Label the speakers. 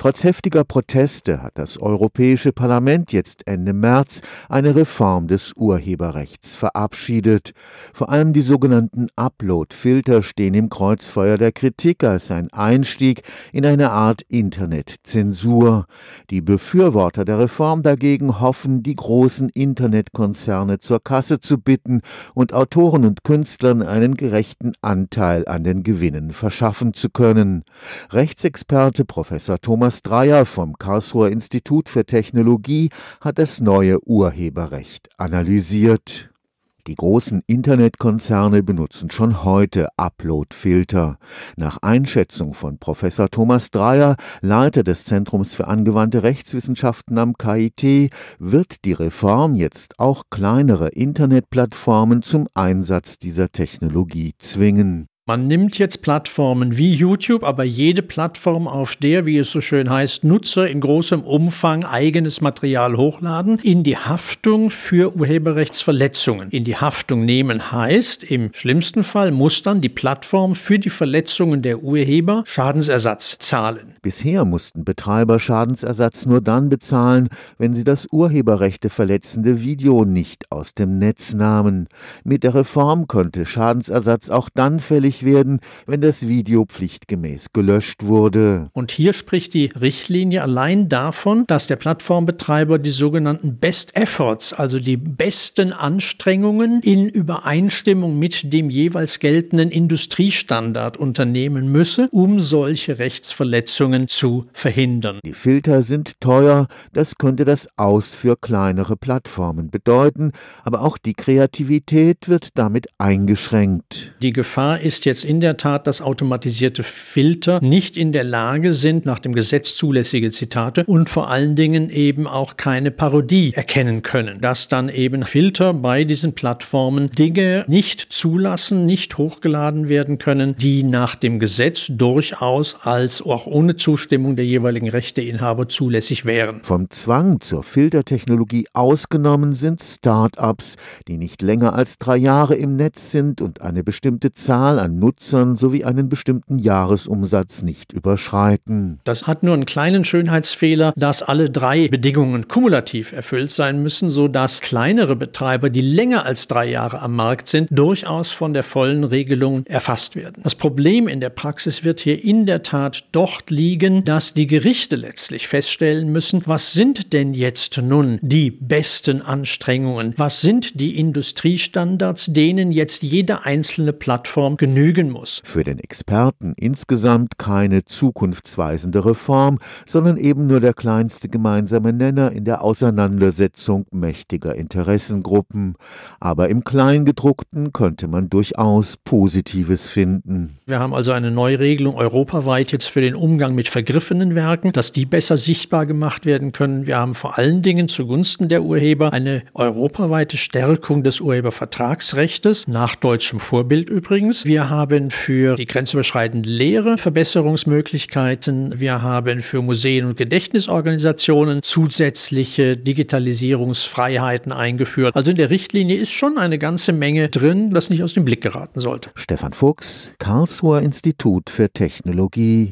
Speaker 1: Trotz heftiger Proteste hat das Europäische Parlament jetzt Ende März eine Reform des Urheberrechts verabschiedet. Vor allem die sogenannten Upload-Filter stehen im Kreuzfeuer der Kritik als ein Einstieg in eine Art Internetzensur. Die Befürworter der Reform dagegen hoffen, die großen Internetkonzerne zur Kasse zu bitten und Autoren und Künstlern einen gerechten Anteil an den Gewinnen verschaffen zu können. Rechtsexperte Professor Thomas Thomas Dreyer vom Karlsruher Institut für Technologie hat das neue Urheberrecht analysiert. Die großen Internetkonzerne benutzen schon heute Upload-Filter. Nach Einschätzung von Professor Thomas Dreyer, Leiter des Zentrums für angewandte Rechtswissenschaften am KIT, wird die Reform jetzt auch kleinere Internetplattformen zum Einsatz dieser Technologie zwingen.
Speaker 2: Man nimmt jetzt Plattformen wie YouTube, aber jede Plattform, auf der, wie es so schön heißt, Nutzer in großem Umfang eigenes Material hochladen, in die Haftung für Urheberrechtsverletzungen. In die Haftung nehmen heißt, im schlimmsten Fall muss dann die Plattform für die Verletzungen der Urheber Schadensersatz zahlen.
Speaker 1: Bisher mussten Betreiber Schadensersatz nur dann bezahlen, wenn sie das Urheberrechte verletzende Video nicht aus dem Netz nahmen. Mit der Reform konnte Schadensersatz auch dann fällig fällig werden, wenn das Video pflichtgemäß gelöscht wurde.
Speaker 2: Und hier spricht die Richtlinie allein davon, dass der Plattformbetreiber die sogenannten Best Efforts, also die besten Anstrengungen in Übereinstimmung mit dem jeweils geltenden Industriestandard unternehmen müsse, um solche Rechtsverletzungen zu verhindern.
Speaker 1: Die Filter sind teuer, das könnte das Aus für kleinere Plattformen bedeuten, aber auch die Kreativität wird damit eingeschränkt.
Speaker 2: Die Gefahr ist jetzt in der Tat, dass automatisierte Filter nicht in der Lage sind, nach dem Gesetz zulässige Zitate und vor allen Dingen eben auch keine Parodie erkennen können. Dass dann eben Filter bei diesen Plattformen Dinge nicht zulassen, nicht hochgeladen werden können, die nach dem Gesetz durchaus als auch ohne Zustimmung der jeweiligen Rechteinhaber zulässig wären.
Speaker 1: Vom Zwang zur Filtertechnologie ausgenommen sind Start-ups, die nicht länger als drei Jahre im Netz sind und eine bestimmte Zahl an Nutzern sowie einen bestimmten Jahresumsatz nicht überschreiten.
Speaker 2: Das hat nur einen kleinen Schönheitsfehler, dass alle drei Bedingungen kumulativ erfüllt sein müssen, sodass kleinere Betreiber, die länger als drei Jahre am Markt sind, durchaus von der vollen Regelung erfasst werden. Das Problem in der Praxis wird hier in der Tat dort liegen, dass die Gerichte letztlich feststellen müssen, was sind denn jetzt nun die besten Anstrengungen, was sind die Industriestandards, denen jetzt jede einzelne Plattform genügt genügen muss.
Speaker 1: Für den Experten insgesamt keine zukunftsweisende Reform, sondern eben nur der kleinste gemeinsame Nenner in der Auseinandersetzung mächtiger Interessengruppen. Aber im Kleingedruckten könnte man durchaus Positives finden.
Speaker 2: Wir haben also eine Neuregelung europaweit jetzt für den Umgang mit vergriffenen Werken, dass die besser sichtbar gemacht werden können. Wir haben vor allen Dingen zugunsten der Urheber eine europaweite Stärkung des Urhebervertragsrechts, nach deutschem Vorbild übrigens. Wir haben haben für die grenzüberschreitende Lehre Verbesserungsmöglichkeiten. Wir haben für Museen und Gedächtnisorganisationen zusätzliche Digitalisierungsfreiheiten eingeführt. Also in der Richtlinie ist schon eine ganze Menge drin, das nicht aus dem Blick geraten sollte.
Speaker 1: Stefan Fuchs, Karlsruher Institut für Technologie